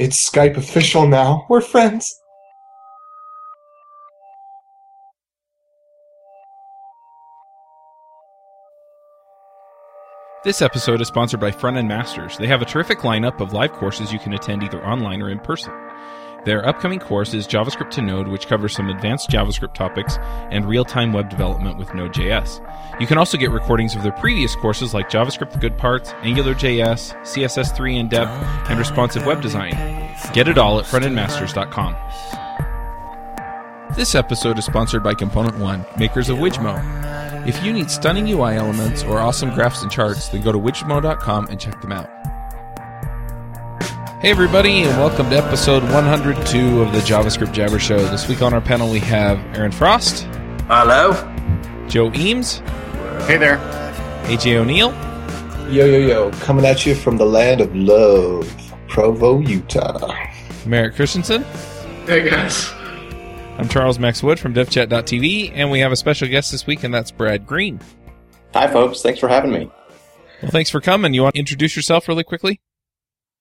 It's Skype official now. We're friends. This episode is sponsored by Front End Masters. They have a terrific lineup of live courses you can attend either online or in person. Their upcoming course is JavaScript to Node, which covers some advanced JavaScript topics and real time web development with Node.js. You can also get recordings of their previous courses like JavaScript The Good Parts, AngularJS, CSS3 in depth, and responsive web design. Get it all at frontendmasters.com. This episode is sponsored by Component One, makers of Wijmo. If you need stunning UI elements or awesome graphs and charts, then go to wijmo.com and check them out. Hey, everybody, and welcome to episode 102 of the JavaScript Jabber Show. This week on our panel, we have Aaron Frost, Hello. Joe Eames, Hey there. AJ O'Neill, Yo, yo, yo. Coming at you from the land of love, Provo, Utah. Merrick Christensen. Hey guys. I'm Charles Max Wood from DevChat.tv, and we have a special guest this week, and that's Brad Green. Hi, folks. Thanks for having me. Well, thanks for coming. You want to introduce yourself really quickly?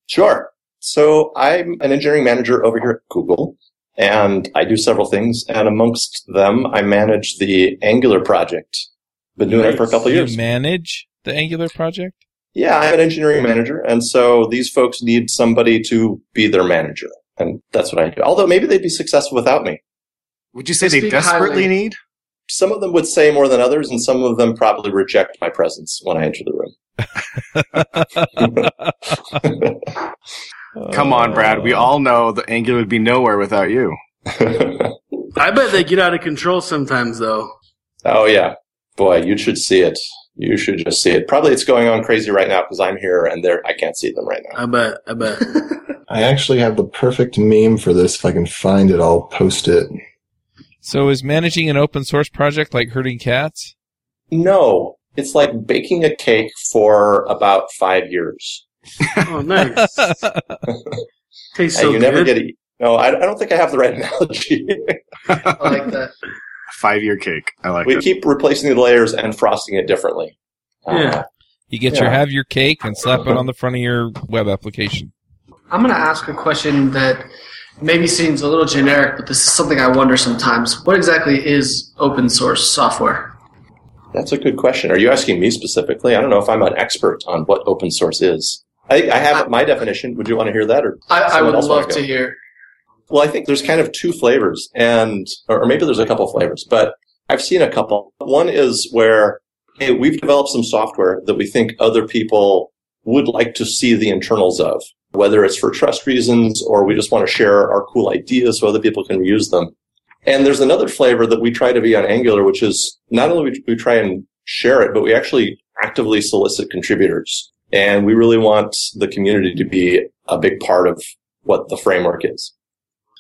Sure. So I'm an engineering manager over here at Google, and I do several things. And amongst them, I manage the Angular project. Been doing it for a couple of You years. manage the Angular project? Yeah, I'm an engineering manager, and so these folks need somebody to be their manager, and that's what I do. Although maybe they'd be successful without me. Would you say Speak they desperately highly. need? Some of them would say more than others, and some of them probably reject my presence when I enter the room. Come on, Brad. We all know the Angular would be nowhere without you. I bet they get out of control sometimes though. Oh yeah, boy, you should see it. You should just see it. Probably it's going on crazy right now because I'm here and they're I can't see them right now. I bet. I bet. I actually have the perfect meme for this. If I can find it, I'll post it. So, is managing an open source project like herding cats? No, it's like baking a cake for about five years. Oh, nice. Tastes and so you good. never get it. No, I, I don't think I have the right analogy. I like that. Five year cake. I like we it. keep replacing the layers and frosting it differently. Uh, yeah. You get your have your cake and slap it on the front of your web application. I'm going to ask a question that maybe seems a little generic, but this is something I wonder sometimes. What exactly is open source software? That's a good question. Are you asking me specifically? I don't know if I'm an expert on what open source is. I, I have my definition. Would you want to hear that, or I, I would love to hear. Well, I think there's kind of two flavors, and or maybe there's a couple flavors, but I've seen a couple. One is where hey, we've developed some software that we think other people would like to see the internals of, whether it's for trust reasons or we just want to share our cool ideas so other people can use them. And there's another flavor that we try to be on Angular, which is not only we, we try and share it, but we actually actively solicit contributors. And we really want the community to be a big part of what the framework is.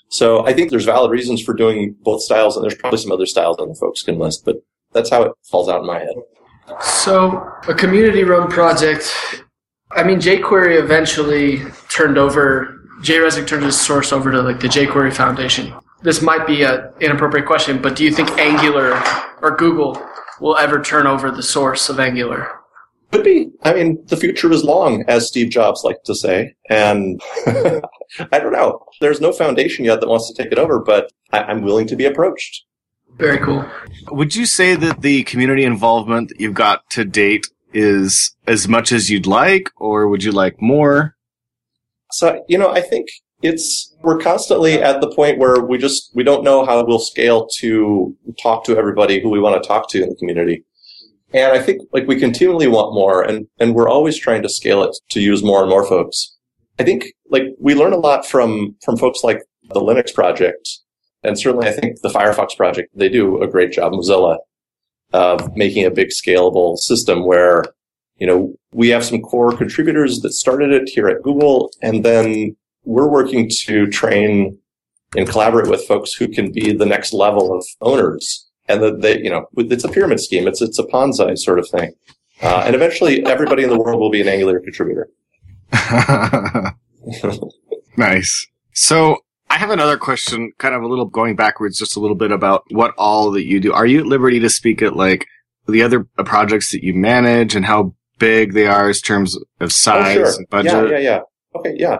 So I think there's valid reasons for doing both styles, and there's probably some other styles that the folks can list, but that's how it falls out in my head. So, a community run project. I mean, jQuery eventually turned over, John Resig turned his source over to like the jQuery Foundation. This might be an inappropriate question, but do you think Angular or Google will ever turn over the source of Angular? Could be. I mean, the future is long, as Steve Jobs liked to say, and I don't know. There's no foundation yet that wants to take it over, but I, I'm willing to be approached. Very cool. Would you say that the community involvement that you've got to date is as much as you'd like, or would you like more? So, you know, I think it's, we're constantly at the point where we just, we don't know how we'll scale to talk to everybody who we want to talk to in the community. And I think like we continually want more and, and we're always trying to scale it to use more and more folks. I think like we learn a lot from, from folks like the Linux project. And certainly I think the Firefox project, they do a great job, Mozilla, of making a big scalable system where, you know, we have some core contributors that started it here at Google and then we're working to train and collaborate with folks who can be the next level of owners. And that they, you know, it's a pyramid scheme. It's, it's a Ponzi sort of thing. Uh, and eventually everybody in the world will be an Angular contributor. nice. So I have another question, kind of a little going backwards, just a little bit about what all that you do. Are you at liberty to speak at like the other projects that you manage and how big they are in terms of size oh, sure. and budget? Yeah, yeah, yeah. Okay, yeah.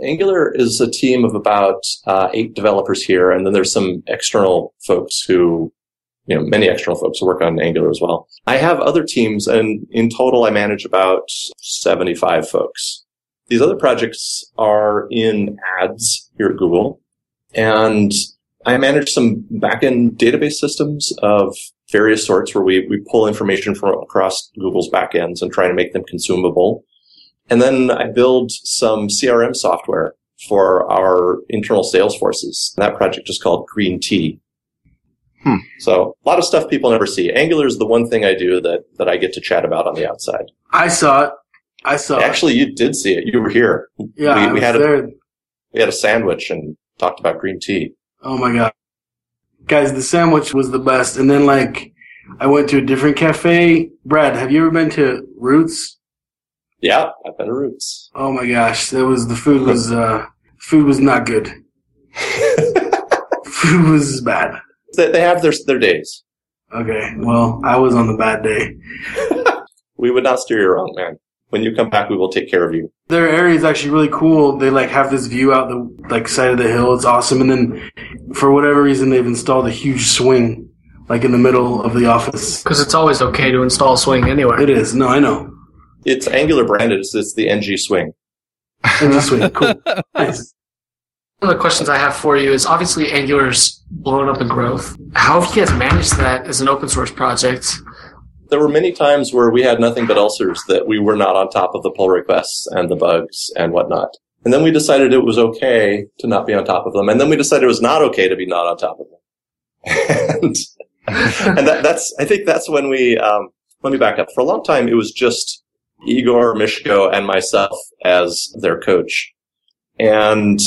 Angular is a team of about uh, eight developers here, and then there's some external folks who, you know, many external folks who work on Angular as well. I have other teams, and in total, I manage about 75 folks. These other projects are in ads here at Google, and I manage some backend database systems of various sorts where we, we pull information from across Google's backends and try to make them consumable. And then I build some CRM software for our internal sales forces. That project is called Green Tea. Hmm. So a lot of stuff people never see. Angular is the one thing I do that, that I get to chat about on the outside. I saw it. I saw Actually, you did see it. You were here. Yeah, we- I we was had a- We had a sandwich and talked about green tea. Oh my god. Guys, the sandwich was the best. And then like I went to a different cafe. Brad, have you ever been to Roots? Yeah, I've been to Roots. Oh my gosh, that was the food was uh food was not good. Food was bad. They they have their, their days. Okay, well, I was on the bad day. We would not steer you wrong, man. When you come back, we will take care of you. Their area is actually really cool. They like have this view out the like side of the hill. It's awesome. And then for whatever reason, they've installed a huge swing like in the middle of the office. Because it's always okay to install Swing anywhere. It is. No, I know. It's Angular branded. It's, it's the NG Swing. It's a swing. Cool. Nice. One of the questions I have for you is obviously Angular's blown up in growth. How have you guys managed that as an open source project? There were many times where we had nothing but ulcers that we were not on top of the pull requests and the bugs and whatnot. And then we decided it was okay to not be on top of them. And then we decided it was not okay to be not on top of them. and and that, that's, I think that's when we, um, let me back up. For a long time, it was just Igor, Miško, and myself as their coach. And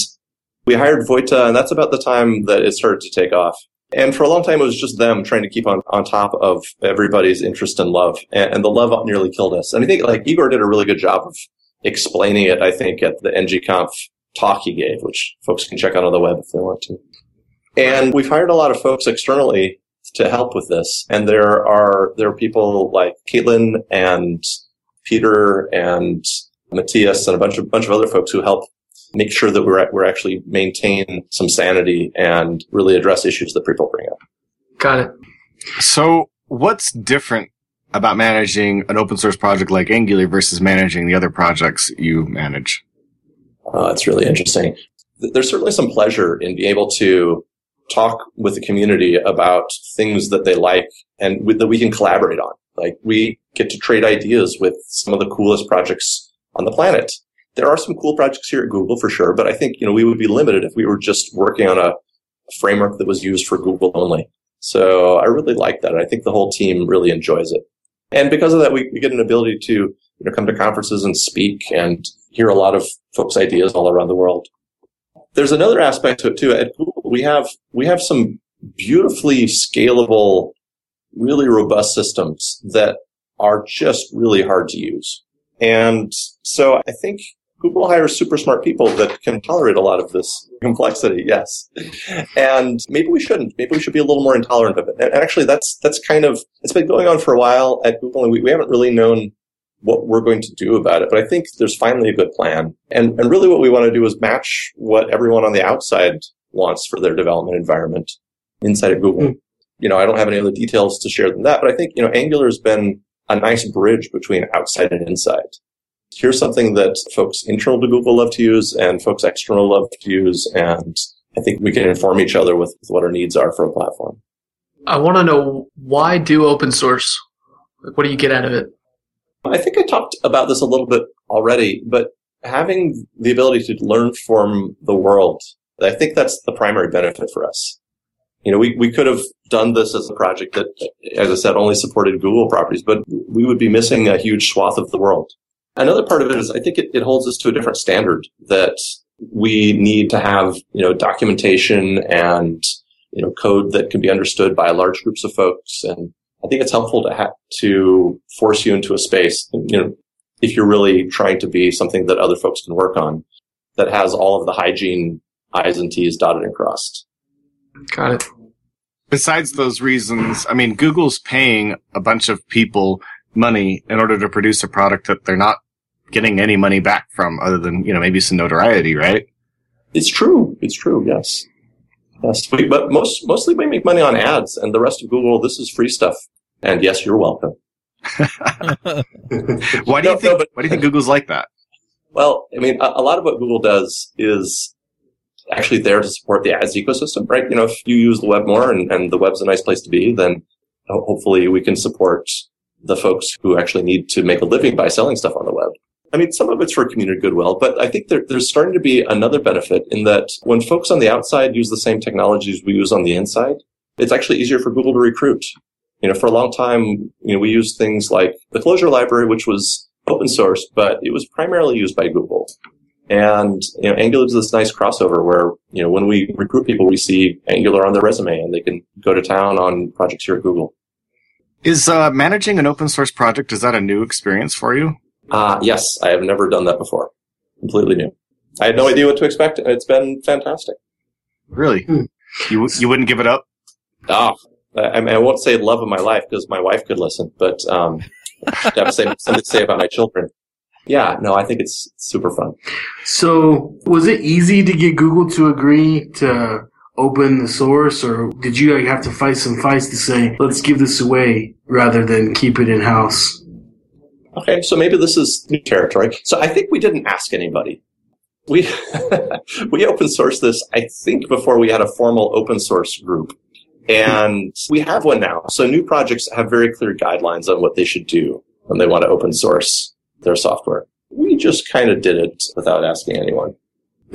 we hired Vojta, and that's about the time that it started to take off. And for a long time, it was just them trying to keep on, on top of everybody's interest and love. And, and the love nearly killed us. And I think like Igor did a really good job of explaining it, I think, at the NGConf talk he gave, which folks can check out on the web if they want to. And we've hired a lot of folks externally to help with this. And there are, there are people like Caitlin and Peter and Matthias and a bunch of, bunch of other folks who help make sure that we're, we're actually maintain some sanity and really address issues that people bring up. Got it. So what's different about managing an open source project like Angular versus managing the other projects you manage? Uh, it's really interesting. There's certainly some pleasure in being able to talk with the community about things that they like and with, that we can collaborate on. Like we get to trade ideas with some of the coolest projects on the planet. There are some cool projects here at Google for sure, but I think, you know, we would be limited if we were just working on a, framework that was used for Google only. So I really like that. I think the whole team really enjoys it. And because of that, we, we get an ability to, you know, come to conferences and speak and hear a lot of folks' ideas all around the world. There's another aspect to it too. At Google, we have, we have some beautifully scalable, really robust systems that are just really hard to use. And so I think Google hires super smart people that can tolerate a lot of this complexity. Yes. And maybe we shouldn't. Maybe we should be a little more intolerant of it. And actually that's, that's kind of, it's been going on for a while at Google and we, we haven't really known what we're going to do about it. But I think there's finally a good plan. And, and really what we want to do is match what everyone on the outside wants for their development environment inside of Google. Hmm. You know, I don't have any other details to share than that, but I think, you know, Angular has been a nice bridge between outside and inside. Here's something that folks internal to Google love to use and folks external love to use. And I think we can inform each other with, with what our needs are for a platform. I want to know why do open source? Like, what do you get out of it? I think I talked about this a little bit already, but having the ability to learn from the world, I think that's the primary benefit for us. You know, we, we could have done this as a project that, as I said, only supported Google properties, but we would be missing a huge swath of the world. Another part of it is I think it, it holds us to a different standard that we need to have, you know, documentation and, you know, code that can be understood by large groups of folks. And I think it's helpful to have to force you into a space, you know, if you're really trying to be something that other folks can work on that has all of the hygiene I's and T's dotted and crossed. Got it. Besides those reasons, I mean, Google's paying a bunch of people money in order to produce a product that they're not getting any money back from other than, you know, maybe some notoriety, right? It's true. It's true. Yes. Yes. We, but most, mostly we make money on ads and the rest of Google, this is free stuff. And yes, you're welcome. Why do you no, think, but- why do you think Google's like that? Well, I mean, a, a lot of what Google does is actually there to support the ads ecosystem, right? You know, if you use the web more and, and the web's a nice place to be, then hopefully we can support the folks who actually need to make a living by selling stuff on the web. I mean, some of it's for community goodwill, but I think there, there's starting to be another benefit in that when folks on the outside use the same technologies we use on the inside, it's actually easier for Google to recruit. You know, for a long time, you know, we used things like the Closure library, which was open source, but it was primarily used by Google. And, you know, Angular is this nice crossover where, you know, when we recruit people, we see Angular on their resume and they can go to town on projects here at Google. Is uh, managing an open source project, is that a new experience for you? Uh, yes, I have never done that before. Completely new. I had no idea what to expect. It's been fantastic. Really? Hmm. You, you wouldn't give it up? Ah, I, I mean, I won't say love of my life because my wife could listen, but, um, I have say, something to say about my children. Yeah, no, I think it's super fun. So, was it easy to get Google to agree to open the source, or did you have to fight some fights to say, let's give this away rather than keep it in house? Okay, so maybe this is new territory. So I think we didn't ask anybody. We we open sourced this, I think, before we had a formal open source group. And we have one now. So new projects have very clear guidelines on what they should do when they want to open source their software. We just kind of did it without asking anyone.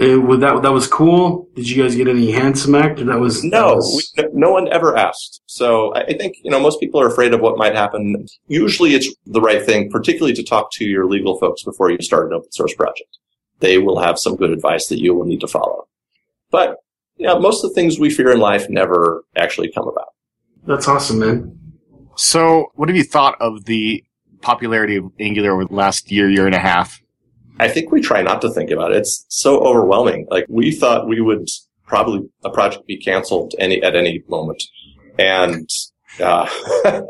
Uh, was that that was cool. Did you guys get any hand smacked? That was that No, was- we, no one ever asked. So I I think, you know, most people are afraid of what might happen. Usually it's the right thing, particularly to talk to your legal folks before you start an open source project. They will have some good advice that you will need to follow. But, you know, most of the things we fear in life never actually come about. that's awesome, man. So, what have you thought of the popularity of Angular over the last year, year and a half? I think we try not to think about it. It's so overwhelming. Like we thought we would probably a project be canceled any at any moment, and uh,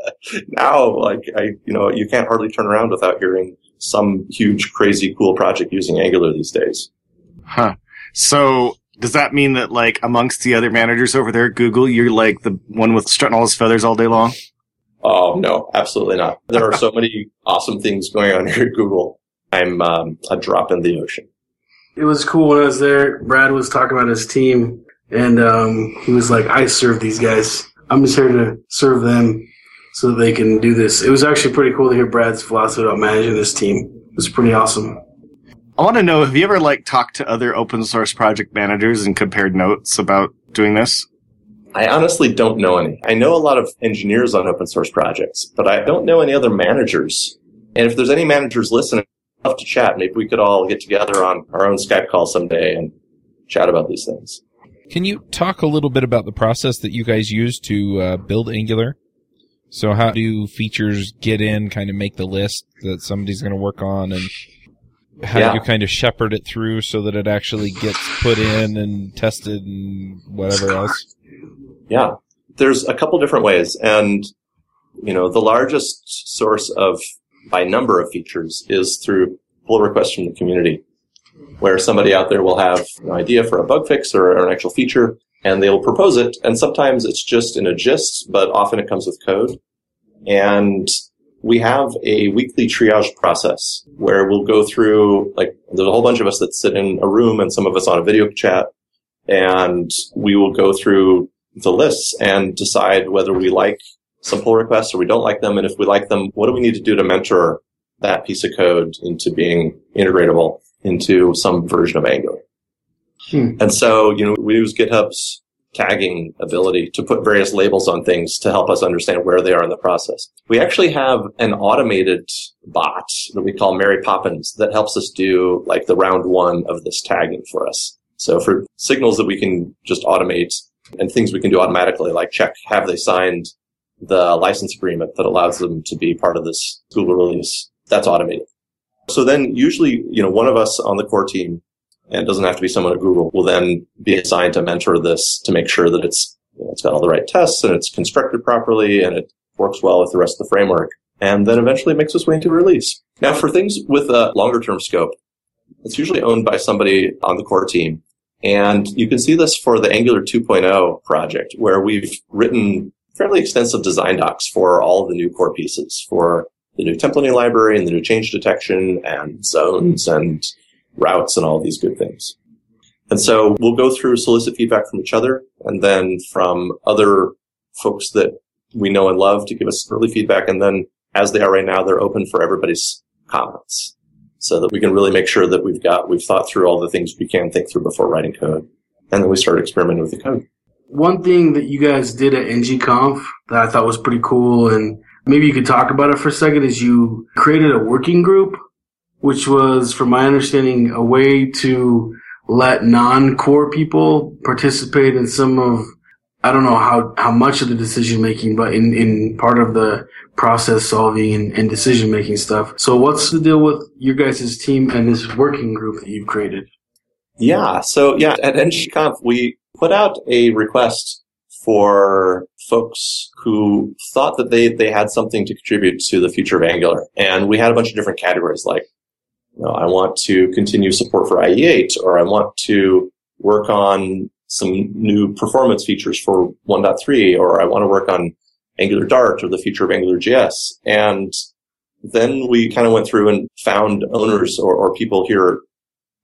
now like I you know you can't hardly turn around without hearing some huge crazy cool project using Angular these days. Huh. So, does that mean that, like, amongst the other managers over there at Google, you're like the one with strutting all his feathers all day long? Oh no, absolutely not. There are so many awesome things going on here at Google. I'm um, a drop in the ocean. It was cool when I was there. Brad was talking about his team, and um, he was like, "I serve these guys. I'm just here to serve them, so that they can do this." It was actually pretty cool to hear Brad's philosophy about managing this team. It was pretty awesome. I want to know, have you ever, like, talked to other open source project managers and compared notes about doing this? I honestly don't know any. I know a lot of engineers on open source projects, but I don't know any other managers. And if there's any managers listening, I'd love to chat. Maybe we could all get together on our own Skype call someday and chat about these things. Can you talk a little bit about the process that you guys use to uh, build Angular? So how do features get in, kind of make the list that somebody's going to work on, and how Yeah. do you kind of shepherd it through so that it actually gets put in and tested and whatever else? Yeah. There's a couple different ways. And, you know, the largest source of, by number of features is through pull requests from the community, where somebody out there will have an idea for a bug fix or an actual feature, and they'll propose it. And sometimes it's just in a gist, but often it comes with code. And we have a weekly triage process where we'll go through, like, there's a whole bunch of us that sit in a room and some of us on a video chat, and we will go through the lists and decide whether we like some pull requests or we don't like them. And if we like them, what do we need to do to mentor that piece of code into being integratable into some version of Angular? Hmm. And so, you know, we use GitHub's tagging ability to put various labels on things to help us understand where they are in the process. We actually have an automated bot that we call Mary Poppins that helps us do like the round one of this tagging for us. So for signals that we can just automate and things we can do automatically, like check, have they signed the license agreement that allows them to be part of this Google release? That's automated. So then usually, you know, one of us on the core team, and it doesn't have to be someone at Google, will then be assigned to mentor this to make sure that it's, you know, it's got all the right tests and it's constructed properly and it works well with the rest of the framework. And then eventually makes its way into release. Now, for things with a longer term scope, it's usually owned by somebody on the core team. And you can see this for the Angular 2.0 project, where we've written fairly extensive design docs for all the new core pieces for the new templating library and the new change detection and zones and routes and all these good things. And so we'll go through solicit feedback from each other and then from other folks that we know and love to give us early feedback. And then as they are right now, they're open for everybody's comments so that we can really make sure that we've got, we've thought through all the things we can think through before writing code. And then we start experimenting with the code. One thing that you guys did at ngconf that I thought was pretty cool and maybe you could talk about it for a second is you created a working group, which was, from my understanding, a way to let non-core people participate in some of I don't know how, how much of the decision making, but in, in part of the process solving and, and decision making stuff. So what's the deal with your guys' team and this working group that you've created? Yeah. So yeah, at ngconf, we put out a request for folks who thought that they, they had something to contribute to the future of Angular. And we had a bunch of different categories like, you know, I want to continue support for IE8 or I want to work on some new performance features for 1.3 or I want to work on Angular Dart or the future of Angular JS. And then we kind of went through and found owners or, or people here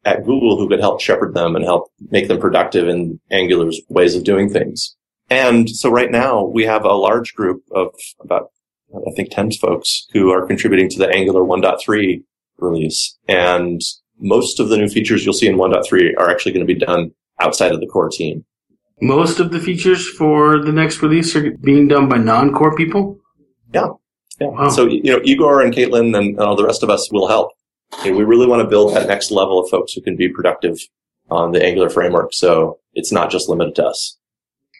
at Google who could help shepherd them and help make them productive in Angular's ways of doing things. And so right now we have a large group of about, I think 10 folks who are contributing to the Angular 1.3 release. And most of the new features you'll see in 1.3 are actually going to be done outside of the core team. Most of the features for the next release are being done by non-core people? Yeah. Yeah. Wow. So, you know, Igor and Caitlin and, and all the rest of us will help. We really want to build that next level of folks who can be productive on the Angular framework. So it's not just limited to us.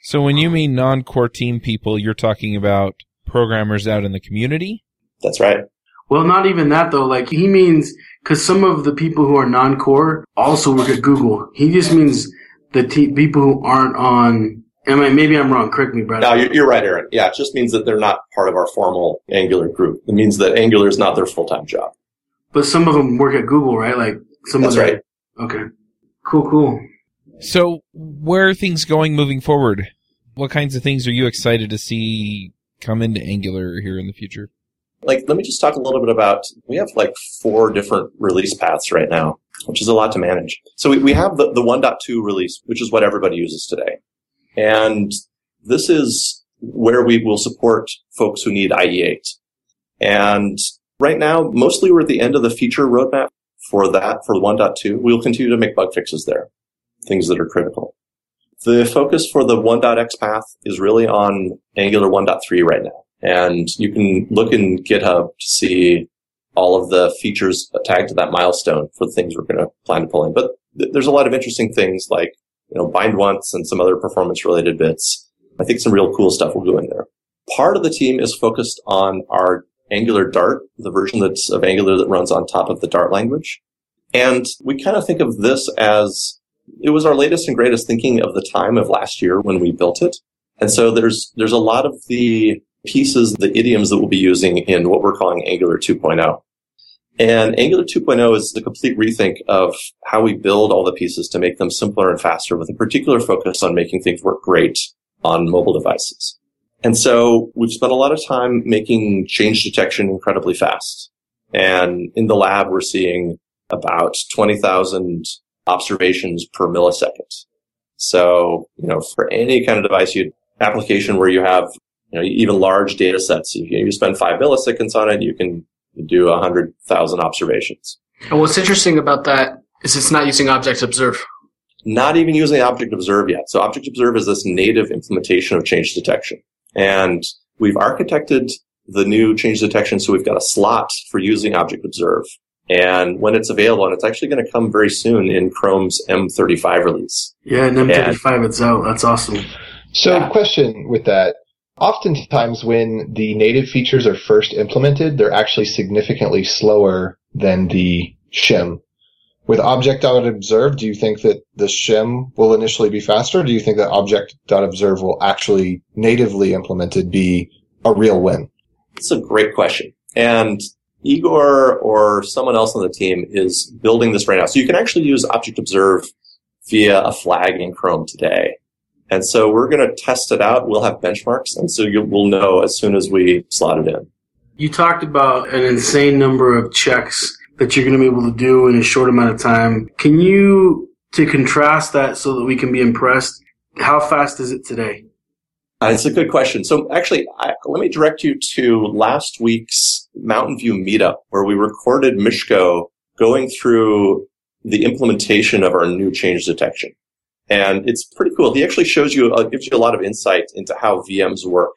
So when you mean non-core team people, you're talking about programmers out in the community? That's right. Well, not even that though. Like he means, cause some of the people who are non-core also work at Google. He just means the te- people who aren't on. Am I, maybe I'm wrong. Correct me, Brad. No, you're, you're right, Aaron. Yeah, it just means that they're not part of our formal Angular group. It means that Angular is not their full-time job. But some of them work at Google, right? Like some That's of them. right. Okay. Cool, cool. So where are things going moving forward? What kinds of things are you excited to see come into Angular here in the future? Like, let me just talk a little bit about, we have like four different release paths right now, which is a lot to manage. So we, we have the, the 1.2 release, which is what everybody uses today. And this is where we will support folks who need IE8. And right now, mostly we're at the end of the feature roadmap for that, for 1.2. We'll continue to make bug fixes there, things that are critical. The focus for the 1.x path is really on Angular 1.3 right now. And you can look in GitHub to see all of the features tagged to that milestone for the things we're going to plan to pull in. But th- there's a lot of interesting things like, you know, bind once and some other performance related bits. I think some real cool stuff will go in there. Part of the team is focused on our Angular Dart, the version that's of Angular that runs on top of the Dart language. And we kind of think of this as it was our latest and greatest thinking of the time of last year when we built it. And so there's, there's a lot of the pieces, the idioms that we'll be using in what we're calling Angular 2.0. And Angular 2.0 is the complete rethink of how we build all the pieces to make them simpler and faster with a particular focus on making things work great on mobile devices. And so we've spent a lot of time making change detection incredibly fast. And in the lab, we're seeing about 20,000 observations per millisecond. So, you know, for any kind of device, you application where you have, you know, even large data sets, you, you spend five milliseconds on it, you can do a hundred thousand observations. And what's interesting about that is it's not using Object Observe. Not even using Object Observe yet. So Object Observe is this native implementation of change detection. And we've architected the new change detection so we've got a slot for using Object Observe. And when it's available, and it's actually going to come very soon in Chrome's M35 release. Yeah, and M35 it's out. That's awesome. So, Yeah. question with that. Oftentimes, when the native features are first implemented, they're actually significantly slower than the shim. With object.observe, do you think that the shim will initially be faster? Or do you think that object.observe will actually natively implemented be a real win? It's a great question. And Igor or someone else on the team is building this right now. So you can actually use Object Observe via a flag in Chrome today. And so we're going to test it out. We'll have benchmarks. And so you will know as soon as we slot it in. You talked about an insane number of checks that you're going to be able to do in a short amount of time. Can you, to contrast that so that we can be impressed, how fast is it today? Uh, it's a good question. So actually, I, let me direct you to last week's Mountain View meetup where we recorded Miško going through the implementation of our new change detection. And it's pretty cool. He actually shows you, uh, gives you a lot of insight into how VMs work.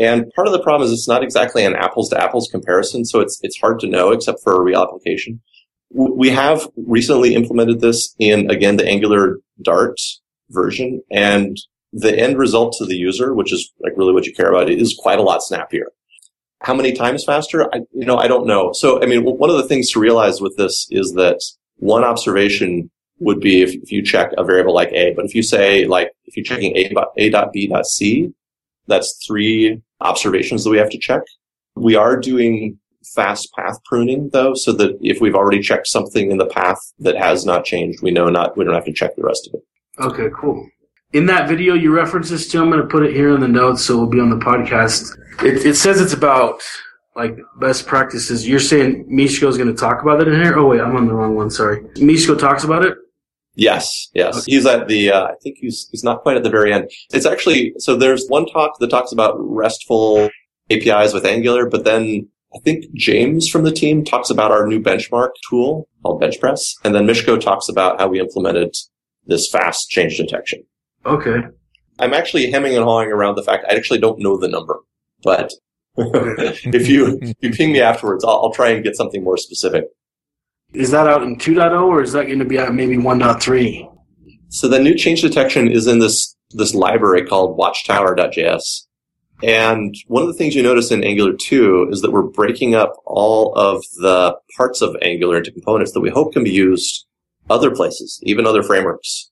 And part of the problem is it's not exactly an apples to apples comparison. So it's, it's hard to know except for a real application. We have recently implemented this in, again, the Angular Dart version. And the end result to the user, which is like really what you care about, is quite a lot snappier. How many times faster? I, you know, I don't know. So, I mean, one of the things to realize with this is that one observation would be if, if you check a variable like a, but if you say like, if you're checking a, a dot b dot c, that's three observations that we have to check. We are doing fast path pruning though, so that if we've already checked something in the path that has not changed, we know not, we don't have to check the rest of it. Okay, cool in that video you reference this to, I'm going to put it here in the notes so it'll be on the podcast. It, it says it's about like best practices. You're saying Miško is going to talk about it in here? Oh wait, I'm on the wrong one. Sorry. Miško talks about it. Yes, yes. Okay. He's at the. Uh, I think he's he's not quite at the very end. It's actually so. There's one talk that talks about RESTful APIs with Angular, but then I think James from the team talks about our new benchmark tool called BenchPress, and then Miško talks about how we implemented this fast change detection. Okay. I'm actually hemming and hawing around the fact I actually don't know the number, but if you if you ping me afterwards, I'll, I'll, try and get something more specific. Is that out in 2.0 or is that going to be out maybe 1.3? So the new change detection is in this this library called Watchtower.js. And one of the things you notice in Angular 2 is that we're breaking up all of the parts of Angular into components that we hope can be used other places, even other frameworks.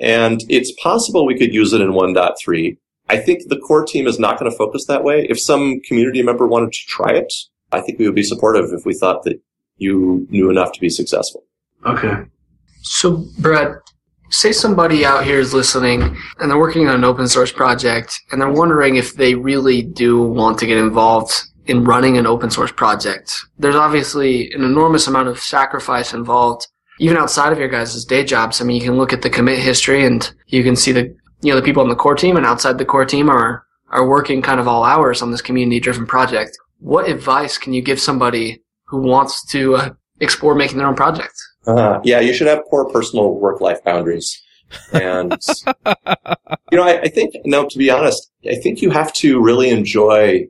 And it's possible we could use it in 1.3. I think the core team is not going to focus that way. If some community member wanted to try it, I think we would be supportive if we thought that you knew enough to be successful. Okay. So, Brad, say somebody out here is listening and they're working on an open source project and they're wondering if they really do want to get involved in running an open source project. There's obviously an enormous amount of sacrifice involved even outside of your guys' day jobs, I mean, you can look at the commit history and you can see the, you know, the people on the core team and outside the core team are, are working kind of all hours on this community driven project. What advice can you give somebody who wants to uh, explore making their own project? Uh, yeah, you should have poor personal work life boundaries. And, you know, I, I think, no, to be honest, I think you have to really enjoy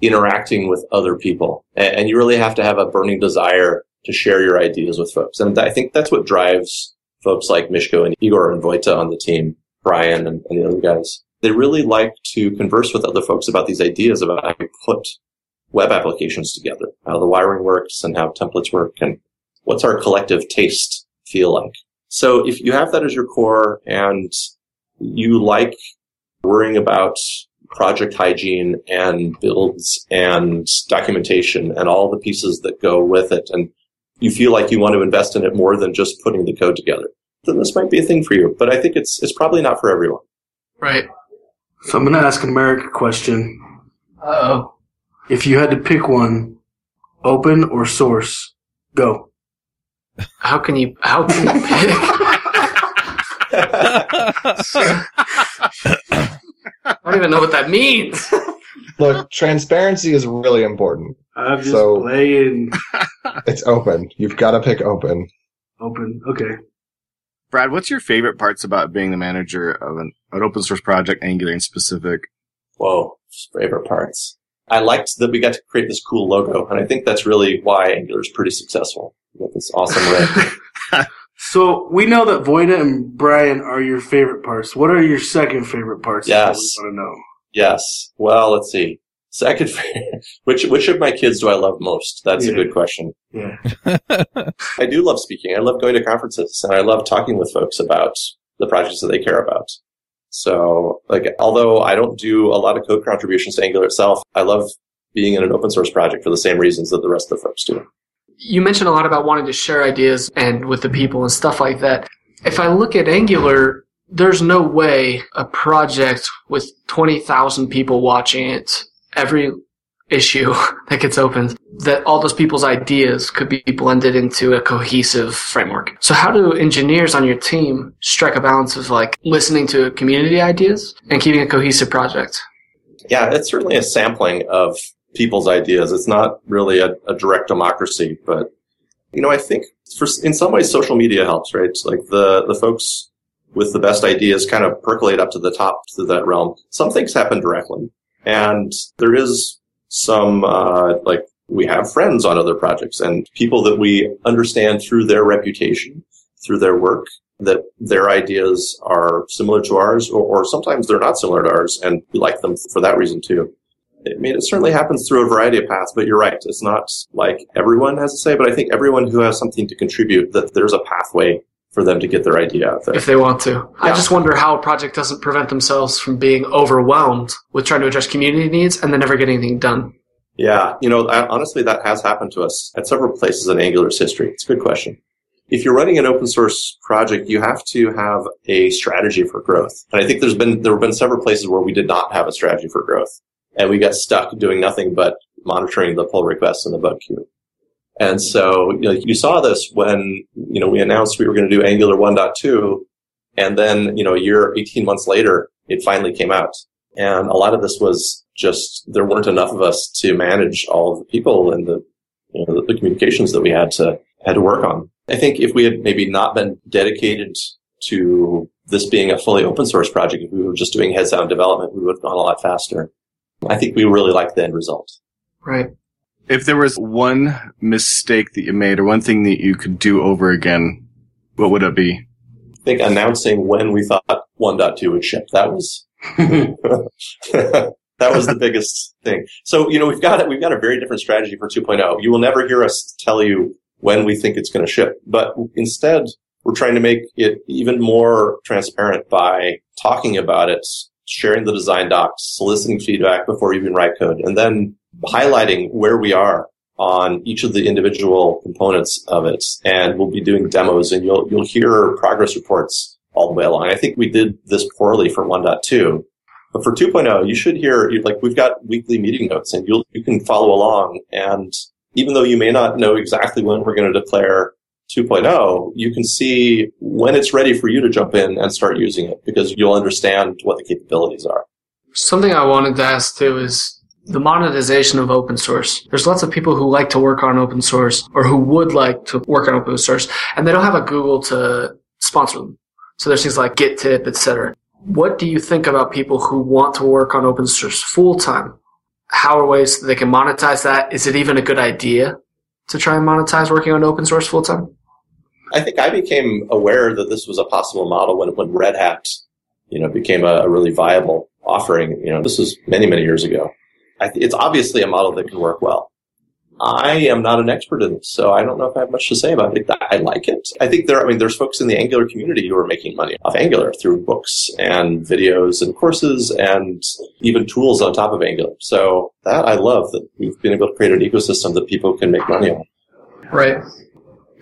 interacting with other people and, and you really have to have a burning desire to share your ideas with folks. And I think that's what drives folks like Miško and Igor and Vojta on the team, Brian and, and the other guys. They really like to converse with other folks about these ideas about how you put web applications together, how the wiring works and how templates work and what's our collective taste feel like. So if you have that as your core and you like worrying about project hygiene and builds and documentation and all the pieces that go with it and you feel like you want to invest in it more than just putting the code together, then this might be a thing for you. But I think it's it's probably not for everyone. Right. So I'm going to ask a Merrick a question. oh. If you had to pick one, open or source, go. How can you? How can you pick? I don't even know what that means. Look, transparency is really important. I'm just so playing. it's open. You've got to pick open. Open. Okay. Brad, what's your favorite parts about being the manager of an, an open source project, Angular in specific? Whoa, favorite parts. I liked that we got to create this cool logo, and I think that's really why Angular is pretty successful. We got this awesome red. so we know that Vojta and Brian are your favorite parts. What are your second favorite parts? Yes. We want to know. Yes. Well, let's see. Second, which which of my kids do I love most? That's yeah. a good question. Yeah, I do love speaking. I love going to conferences, and I love talking with folks about the projects that they care about. So, like, although I don't do a lot of code contributions to Angular itself, I love being in an open source project for the same reasons that the rest of the folks do. You mentioned a lot about wanting to share ideas and with the people and stuff like that. If I look at Angular, there's no way a project with 20,000 people watching it every issue that gets opened that all those people's ideas could be blended into a cohesive framework. So how do engineers on your team strike a balance of like listening to community ideas and keeping a cohesive project? Yeah, it's certainly a sampling of people's ideas. It's not really a, a direct democracy, but you know, I think for in some ways social media helps, right? It's like the the folks with the best ideas kind of percolate up to the top to that realm. Some things happen directly, and there is some uh, like we have friends on other projects and people that we understand through their reputation, through their work, that their ideas are similar to ours, or, or sometimes they're not similar to ours, and we like them for that reason too. I mean, it certainly happens through a variety of paths, but you're right. It's not like everyone has to say, but I think everyone who has something to contribute, that there's a pathway for them to get their idea out there. If they want to. Yeah. I just wonder how a project doesn't prevent themselves from being overwhelmed with trying to address community needs and then never get anything done. Yeah, you know, I, honestly, that has happened to us at several places in Angular's history. It's a good question. If you're running an open source project, you have to have a strategy for growth. And I think there's been, there have been several places where we did not have a strategy for growth and we got stuck doing nothing but monitoring the pull requests in the bug queue. And so, you know, you saw this when, you know, we announced we were going to do Angular 1.2 and then, you know, a year, 18 months later, it finally came out. And a lot of this was just, there weren't enough of us to manage all of the people and the, you know, the, the communications that we had to, had to work on. I think if we had maybe not been dedicated to this being a fully open source project, if we were just doing heads down development, we would have gone a lot faster. I think we really like the end result. Right. If there was one mistake that you made or one thing that you could do over again, what would it be? I think announcing when we thought 1.2 would ship, that was, that was the biggest thing. So, you know, we've got it. We've got a very different strategy for 2.0. You will never hear us tell you when we think it's going to ship, but instead we're trying to make it even more transparent by talking about it, sharing the design docs, soliciting feedback before you even write code, and then highlighting where we are on each of the individual components of it. And we'll be doing demos and you'll, you'll hear progress reports all the way along. I think we did this poorly for 1.2, but for 2.0, you should hear, like, we've got weekly meeting notes and you'll, you can follow along. And even though you may not know exactly when we're going to declare 2.0, you can see when it's ready for you to jump in and start using it because you'll understand what the capabilities are. Something I wanted to ask too is the monetization of open source. There's lots of people who like to work on open source or who would like to work on open source and they don't have a Google to sponsor them. So there's things like GitTip, etc. What do you think about people who want to work on open source full time? How are ways they can monetize that? Is it even a good idea to try and monetize working on open source full time? I think I became aware that this was a possible model when, when Red Hat, you know, became a, a really viable offering. You know, this was many, many years ago. I th- it's obviously a model that can work well. I am not an expert in this, so I don't know if I have much to say about it. I like it. I think there, I mean, there's folks in the Angular community who are making money off Angular through books and videos and courses and even tools on top of Angular. So that I love that we've been able to create an ecosystem that people can make money on. Right.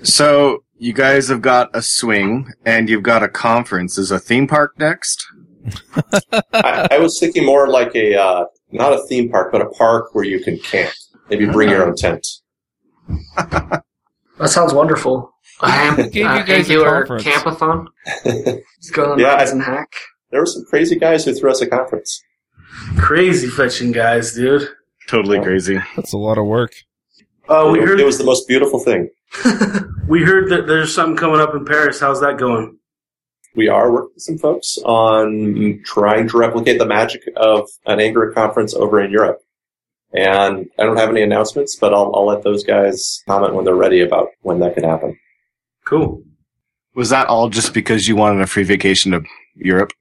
So you guys have got a swing and you've got a conference. Is a theme park next? I, I was thinking more like a, uh, not a theme park, but a park where you can camp. Maybe bring your own tent. That sounds wonderful. I ham, Gave you uh, guys a conference. campathon. Let's go on Yeah, I- and hack. there were some crazy guys who threw us a conference. Crazy fetching guys, dude. Totally crazy. That's a lot of work. Oh, we it, heard it was the most beautiful thing. we heard that there's something coming up in Paris. How's that going? We are working with some folks on trying to replicate the magic of an Angular conference over in Europe. And I don't have any announcements, but I'll, I'll let those guys comment when they're ready about when that could happen. Cool. Was that all just because you wanted a free vacation to Europe?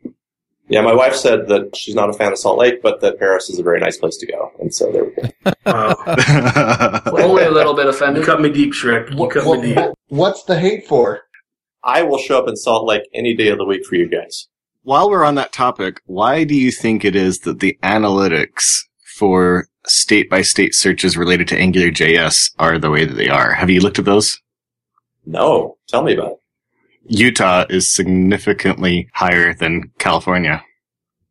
Yeah, my wife said that she's not a fan of Salt Lake, but that Paris is a very nice place to go. And so there we go. Wow. Only a little bit you offended. cut me deep, Shrek. You cut me deep. what's the hate for? I will show up in Salt Lake any day of the week for you guys. While we're on that topic, why do you think it is that the analytics for state by state searches related to Angular JS are the way that they are. Have you looked at those? No, tell me about it. Utah is significantly higher than California.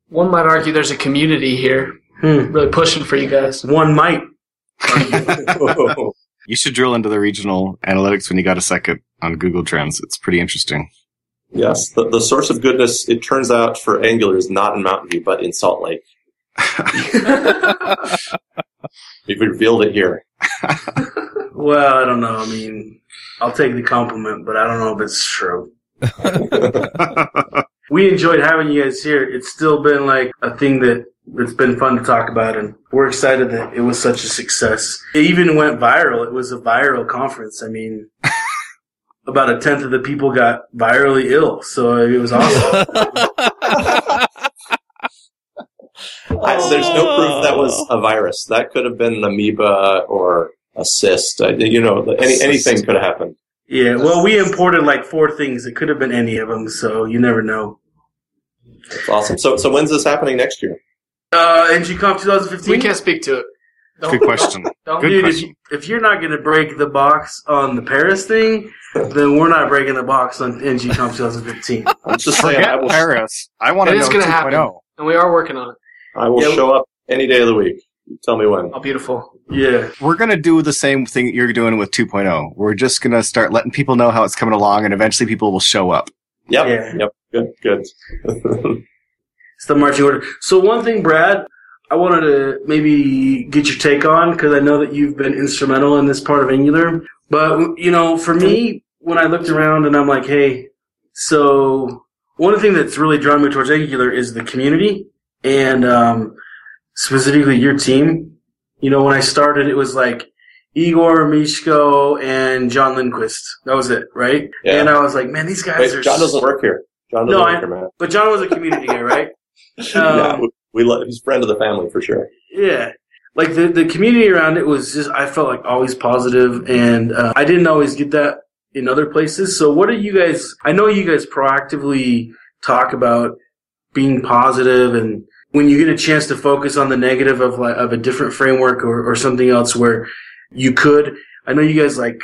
One might argue there's a community here Hmm. really pushing for you guys. One might. You should drill into the regional analytics when you got a second on Google Trends. It's pretty interesting. yes, the, the source of goodness, it turns out, for Angular is not in Mountain View, but in Salt Lake. We've revealed it here. Well, I don't know. I mean, I'll take the compliment, but I don't know if it's true. We enjoyed having you guys here. It's still been like a thing that it's been fun to talk about, and we're excited that it was such a success. It even went viral. It was a viral conference. I mean, about a tenth of the people got virally ill, so it was awesome. I, there's no proof that was a virus. That could have been an amoeba or a cyst. Uh, you know, any, anything could have happened. yeah. Well, we imported like four things. It could have been any of them, so you never know. That's awesome. So, so when's this happening next year? Uh, NGConf 2015. We can't speak to it. Good question. Don't Good Dude, if, question. you, if you're not going to break the box on the Paris thing, then we're not breaking the box on NGConf 2015. I'm just saying, I will, Paris. I want to is know gonna 2.0. happen. and we are working on it. I will Yeah, show up any day of the week. Tell me when. Oh, beautiful. Yeah. We're going to do the same thing that you're doing with 2.0. We're just going to start letting people know how it's coming along and eventually people will show up. Yep. Yeah. Yep. Good. Good. It's the marching order. So one thing, Brad, I wanted to maybe get your take on because I know that you've been instrumental in this part of Angular. But you know, for me, when I looked around and I'm like, hey, so one thing that's really drawn me towards Angular is the community and um, specifically your team. You know, when I started, it was like Igor, Miško, and John Lindquist. That was it, right? Yeah. And I was like, man, these guys Wait, are. John doesn't work here. John doesn't No, work I- here, man. But John was a community guy, right? Yeah, Um, we, we love, he's friend of the family for sure. Yeah. Like the, the community around it was just, I felt like always positive and uh, I didn't always get that in other places. So what are you guys, I know you guys proactively talk about being positive and when you get a chance to focus on the negative of like, of a different framework or, or something else where you could, I know you guys like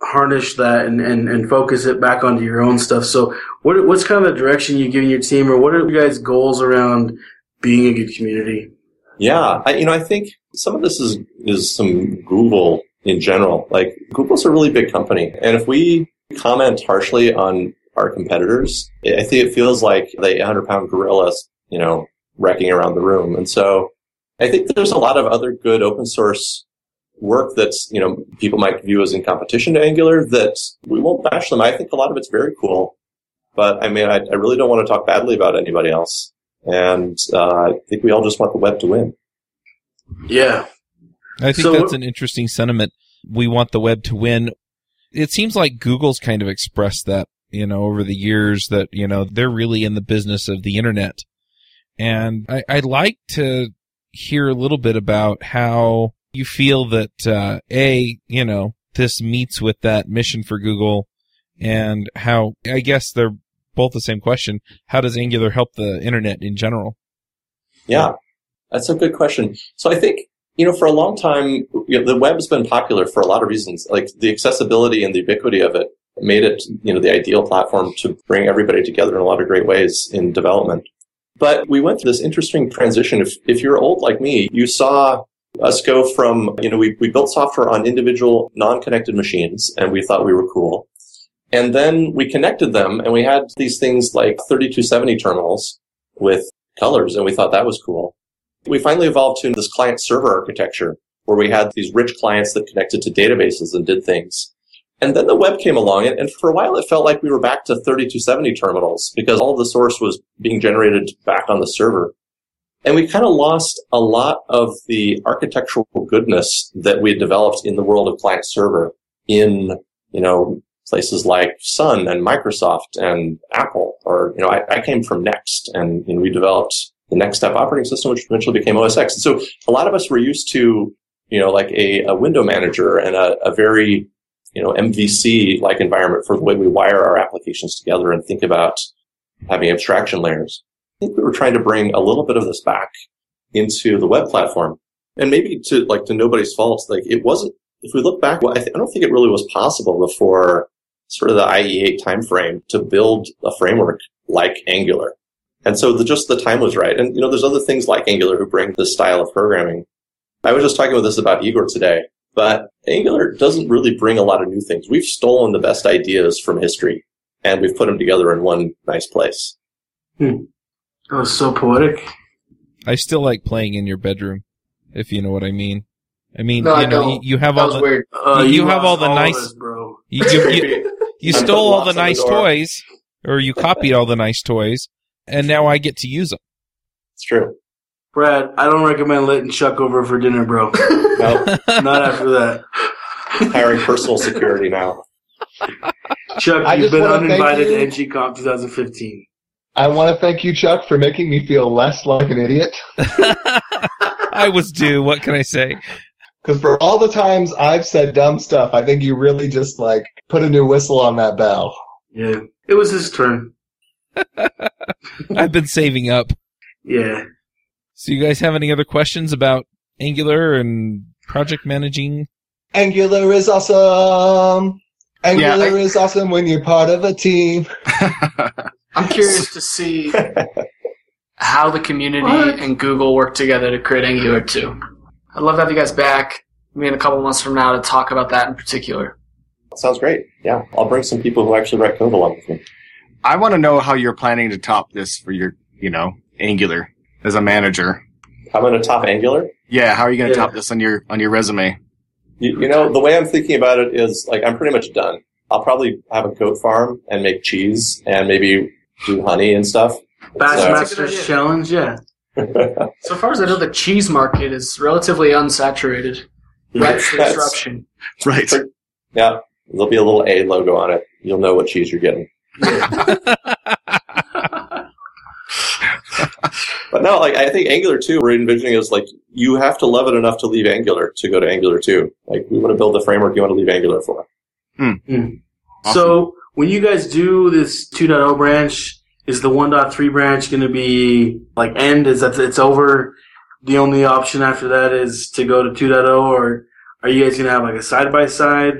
harness that and, and, and focus it back onto your own stuff. So what, what's kind of the direction you're giving your team or what are you guys goals around being a good community? Yeah, I, you know, I think some of this is is some Google in general. Like Google's a really big company, and if we comment harshly on our competitors, I think it feels like the 800 pound gorillas, you know, wrecking around the room. And so, I think there's a lot of other good open source work that's you know people might view as in competition to Angular that we won't bash them. I think a lot of it's very cool, but I mean, I, I really don't want to talk badly about anybody else. And uh, I think we all just want the web to win. Yeah. I think So that's an interesting sentiment. We want the web to win. It seems like Google's kind of expressed that, you know, over the years that, you know, they're really in the business of the internet. And I, I'd like to hear a little bit about how you feel that, uh, A, you know, this meets with that mission for Google and how, I guess they're both the same question. How does Angular help the internet in general? Yeah, that's a good question. So I think, you know, for a long time, you know, the web's been popular for a lot of reasons. Like the accessibility and the ubiquity of it made it, you know, the ideal platform to bring everybody together in a lot of great ways in development. But we went through this interesting transition. If, if you're old like me, you saw us go from, you know, we, we built software on individual non-connected machines and we thought we were cool. And then we connected them and we had these things like 3270 terminals with colors and we thought that was cool. We finally evolved to this client server architecture where we had these rich clients that connected to databases and did things. And then the web came along and, for a while it felt like we were back to 3270 terminals because all the source was being generated back on the server. And we kind of lost a lot of the architectural goodness that we had developed in the world of client server in, you know, places like Sun and Microsoft and Apple. Or, you know, I, I came from NeXT and you know, we developed the NeXTSTEP operating system, which eventually became OS X. And so a lot of us were used to, you know, like a, a window manager and a, a very, you know, MVC like environment for the way we wire our applications together and think about having abstraction layers. Think we were trying to bring a little bit of this back into the web platform. and maybe to like to nobody's fault, like it wasn't. If we look back, I, th- I don't think it really was possible before sort of the IE8 timeframe to build a framework like Angular. And so the, just the time was right. And you know, there's other things like Angular who bring this style of programming. I was just talking with this about Igor today, but Angular doesn't really bring a lot of new things. We've stolen the best ideas from history and we've put them together in one nice place. Hmm. That was so poetic. I still like playing in your bedroom, if you know what I mean. I mean, No, you I know, you, you have That all was the weird. Uh, You have all the of nice- us, bro. you, you, you, you stole all the on the nice toys, or you copied all the nice toys, and now I get to use them. It's true. Brad, I don't recommend letting Chuck over for dinner, bro. No, Not after that. hiring personal security now. Chuck, I you've been uninvited you. to NGConf 2015. I want to thank you, Chuck, for making me feel less like an idiot. I was due. What can I say? Because for all the times I've said dumb stuff, I think you really just like put a new whistle on that bell. Yeah. It was his turn. I've been saving up. Yeah. So, you guys have any other questions about Angular and project managing? Angular is awesome. Angular I- is awesome when you're part of a team. I'm curious to see how the community What? and Google work together to create Angular 2. I'd love to have you guys back, maybe in a couple months from now, to talk about that in particular. Sounds great. Yeah, I'll bring some people who actually write code along with me. I want to know how you're planning to top this for your, you know, Angular as a manager. I'm going to top Angular. Yeah, how are you going to Yeah. top this on your on your resume? You, you know, the way I'm thinking about it is like I'm pretty much done. I'll probably have a goat farm and make cheese and maybe do honey and stuff. Bassmasters That's a good idea. Challenge, yeah. So far as I know, the cheese market is relatively unsaturated. Ripe for disruption. Right. yeah, there'll be a little A logo on it. You'll know what cheese you're getting. But no, like I think Angular 2, we're envisioning is like you have to love it enough to leave Angular to go to Angular 2. Like we want to build the framework you want to leave Angular for. Hmm. Hmm. So when you guys do this 2.0 branch, is the 1.3 branch going to be like end? Is that it's over? The only option after that is to go to 2.0, or are you guys going to have like a side by side,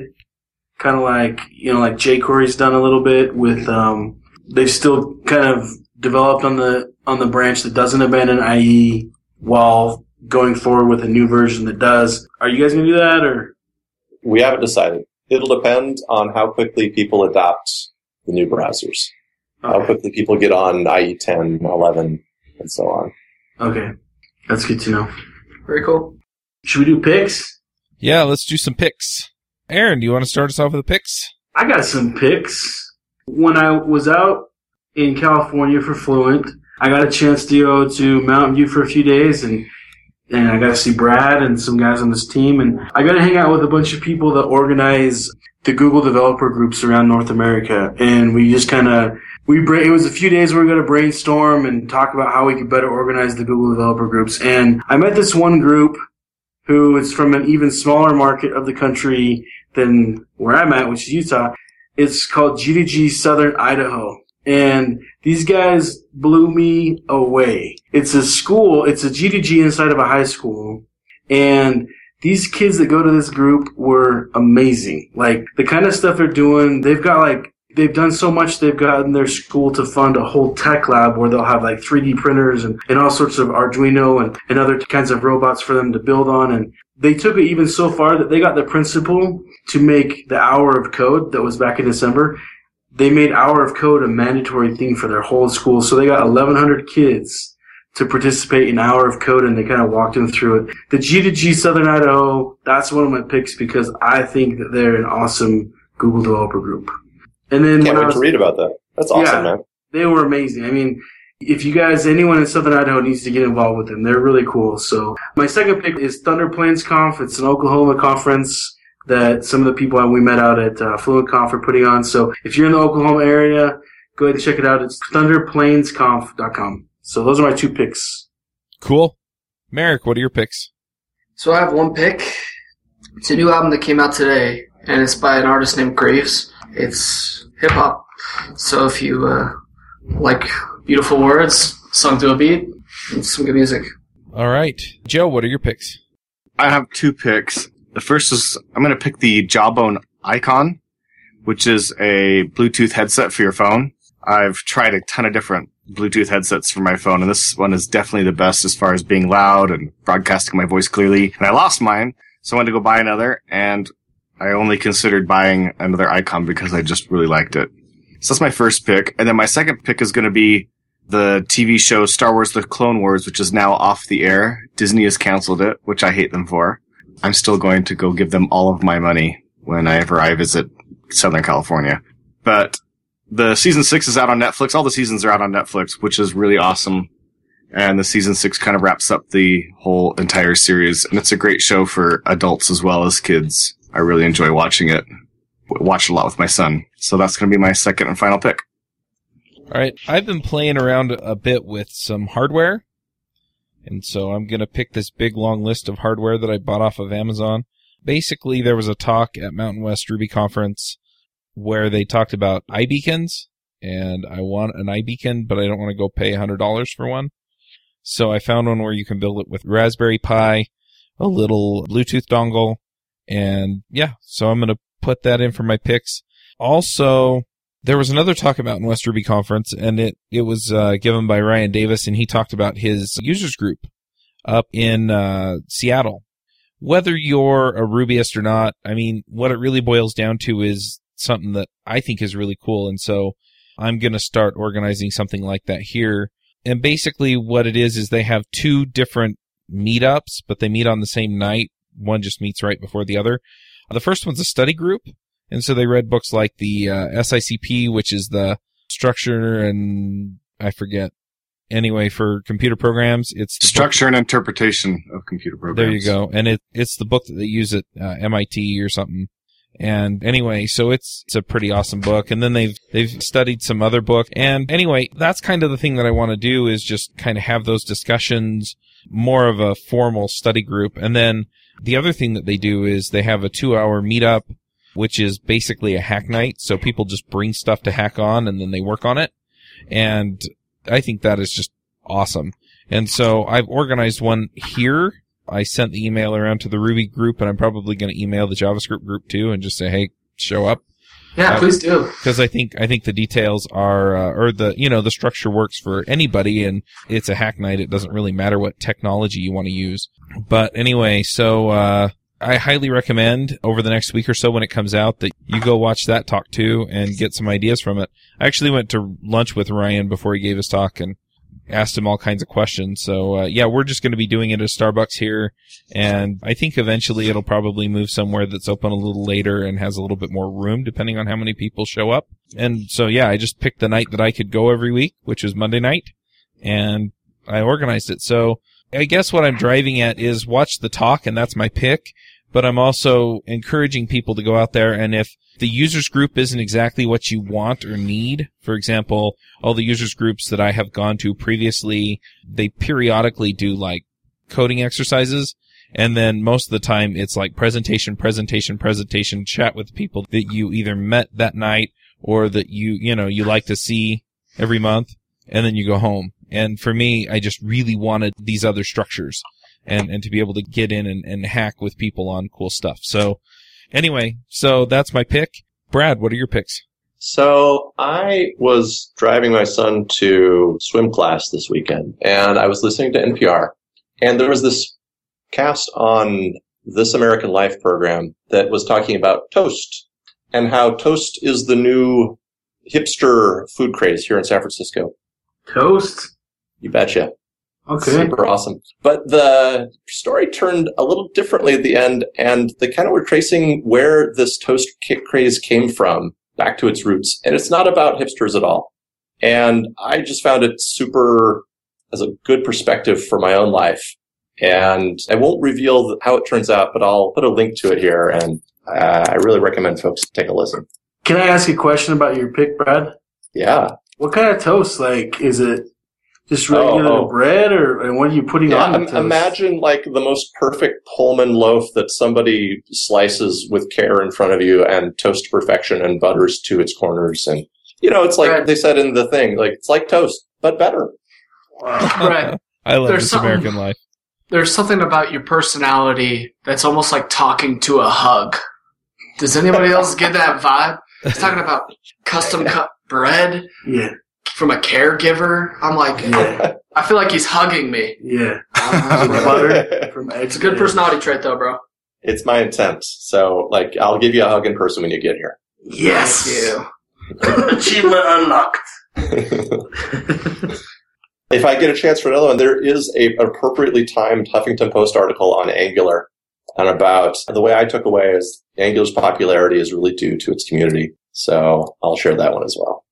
kind of like you know like jQuery's done a little bit with um they've still kind of developed on the on the branch that doesn't abandon IE while going forward with a new version that does. Are you guys going to do that or? We haven't decided. It'll depend on how quickly people adopt the new browsers, how quickly people get on IE 10, 11, and so on. Okay, that's good to know. Very cool. Should we do picks? Yeah, let's do some picks. Aaron, do you want to start us off with the picks? I got some picks. When I was out in California for Fluent, I got a chance to go to Mountain View for a few days and and I got to see Brad and some guys on this team and I got to hang out with a bunch of people that organize the Google developer groups around North America and we just kind of we bra- it was a few days where we got to brainstorm and talk about how we could better organize the Google developer groups and I met this one group who is from an even smaller market of the country than where I'm at, which is Utah. It's called GDG Southern Idaho. And these guys blew me away. It's a school, it's a GDG inside of a high school. And these kids that go to this group were amazing. Like the kind of stuff they're doing, they've got like, they've done so much, they've gotten their school to fund a whole tech lab where they'll have like 3D printers and, and all sorts of Arduino and, and other kinds of robots for them to build on. And they took it even so far that they got the principal to make the hour of code that was back in December. They made hour of code a mandatory thing for their whole school. So they got 1100 kids to participate in hour of code and they kind of walked them through it. The GDG Southern Idaho, that's one of my picks because I think that they're an awesome Google developer group. And then Can't I wait was, to read about that. That's awesome, Yeah. man. they were amazing. I mean, if you guys, anyone in Southern Idaho needs to get involved with them, they're really cool. So my second pick is Thunder Plains Conf. It's an Oklahoma conference that some of the people we met out at uh, Fluent Conf are putting on. So if you're in the Oklahoma area, go ahead and check it out. It's thunderplainsconf.com. So those are my two picks. Cool. Merrick, what are your picks? So I have one pick. It's a new album that came out today, and it's by an artist named Graves. It's hip hop. So if you uh, like beautiful words sung to a beat, it's some good music. All right. Joe, what are your picks? I have two picks. The first is I'm going to pick the Jawbone Icon, which is a Bluetooth headset for your phone. I've tried a ton of different Bluetooth headsets for my phone, and this one is definitely the best as far as being loud and broadcasting my voice clearly. And I lost mine, so I went to go buy another, and I only considered buying another Icon because I just really liked it. So that's my first pick. And then my second pick is going to be the TV show Star Wars The Clone Wars, which is now off the air. Disney has canceled it, which I hate them for. I'm still going to go give them all of my money whenever I ever I visit Southern California. But the season six is out on Netflix. All the seasons are out on Netflix, which is really awesome. And the season six kind of wraps up the whole entire series. And it's a great show for adults as well as kids. I really enjoy watching it. Watch a lot with my son. So that's going to be my second and final pick. All right. I've been playing around a bit with some hardware. And so I'm going to pick this big long list of hardware that I bought off of Amazon. Basically, there was a talk at Mountain West Ruby Conference where they talked about iBeacons and I want an iBeacon, but I don't want to go pay $100 for one. So I found one where you can build it with Raspberry Pi, a little Bluetooth dongle, and yeah, so I'm going to put that in for my picks. Also, there was another talk about in West Ruby conference and it, it was, uh, given by Ryan Davis and he talked about his users group up in, uh, Seattle. Whether you're a Rubyist or not, I mean, what it really boils down to is something that I think is really cool. And so I'm going to start organizing something like that here. And basically what it is, is they have two different meetups, but they meet on the same night. One just meets right before the other. The first one's a study group. And so they read books like the uh, SICP, which is the structure and I forget. Anyway, for computer programs, it's structure and interpretation of computer programs. There you go. And it, it's the book that they use at uh, MIT or something. And anyway, so it's, it's a pretty awesome book. And then they've, they've studied some other book. And anyway, that's kind of the thing that I want to do is just kind of have those discussions, more of a formal study group. And then the other thing that they do is they have a two hour meetup, which is basically a hack night. So people just bring stuff to hack on and then they work on it. And I think that is just awesome. And so I've organized one here I sent the email around to the Ruby group, and I'm probably going to email the JavaScript group too, and just say, "Hey, show up." Yeah, uh, please do. Because I think I think the details are, uh, or the you know the structure works for anybody, and it's a hack night. It doesn't really matter what technology you want to use. But anyway, so uh, I highly recommend over the next week or so when it comes out that you go watch that talk too and get some ideas from it. I actually went to lunch with Ryan before he gave his talk, and asked him all kinds of questions. So uh, yeah, we're just going to be doing it at Starbucks here, and I think eventually it'll probably move somewhere that's open a little later and has a little bit more room, depending on how many people show up. And so yeah, I just picked the night that I could go every week, which was Monday night, and I organized it. So I guess what I'm driving at is watch the talk, and that's my pick. But I'm also encouraging people to go out there and if the users group isn't exactly what you want or need. For example, all the users groups that I have gone to previously, they periodically do like coding exercises. And then most of the time it's like presentation, presentation, presentation, chat with people that you either met that night or that you, you know, you like to see every month and then you go home. And for me, I just really wanted these other structures and, and to be able to get in and, and hack with people on cool stuff. So Anyway, so that's my pick. Brad, what are your picks? So I was driving my son to swim class this weekend and I was listening to NPR and there was this cast on This American Life program that was talking about toast and how toast is the new hipster food craze here in San Francisco. Toast? You betcha. Okay. Super awesome. But the story turned a little differently at the end, and they kind of were tracing where this toast craze came from back to its roots. And it's not about hipsters at all. And I just found it super as a good perspective for my own life. And I won't reveal how it turns out, but I'll put a link to it here. And uh, I really recommend folks take a listen. Can I ask a question about your pick, Brad? Yeah. What kind of toast? Like, is it just regular oh, oh. bread, or and what are you putting yeah, on? imagine like the most perfect Pullman loaf that somebody slices with care in front of you and toast to perfection and butters to its corners, and you know it's like right. they said in the thing, like it's like toast but better. Wow. right. I love There's this American life. there's something about your personality that's almost like talking to a hug. Does anybody else get that vibe? He's talking about custom cut bread Yeah, from a caregiver. I'm like, yeah, I feel like he's hugging me. yeah. Uh-huh. butter from It's a good personality trait, though, bro. It's my intent. So, like, I'll give you a hug in person when you get here. Yes. Achievement unlocked. if I get a chance for another one, there is a appropriately timed Huffington Post article on Angular and about the way I took away is Angular's popularity is really due to its community. So I'll share that one as well.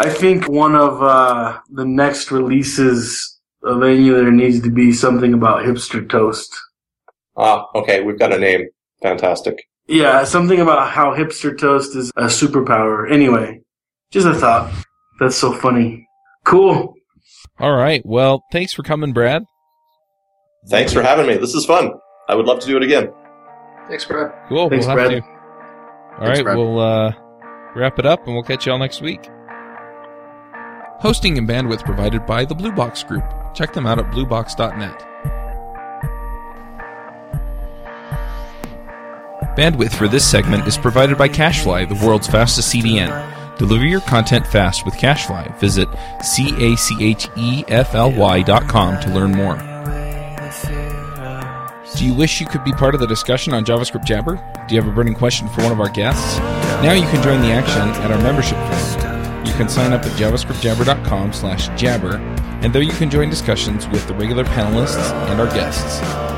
I think one of uh, the next releases of Angular needs to be something about hipster toast. Ah, okay, we've got a name. Fantastic. Yeah, something about how hipster toast is a superpower. Anyway, just a thought. That's so funny. Cool. All right. Well, thanks for coming, Brad. Thanks for having me. This is fun. I would love to do it again. Thanks, Brad. Cool. Thanks, we'll have Brad. to. All Thanks, right, Brad. we'll uh, wrap it up and we'll catch you all next week. Hosting and bandwidth provided by the Blue Box Group. Check them out at bluebox.net. Bandwidth for this segment is provided by CacheFly, the world's fastest CDN. Deliver your content fast with CacheFly. Visit C-A-C-H-E-F-L-Y dot com to learn more. Do you wish you could be part of the discussion on JavaScript Jabber? Do you have a burning question for one of our guests? Now you can join the action at our membership can sign up at javascriptjabber.com slash jabber, and there you can join discussions with the regular panelists and our guests.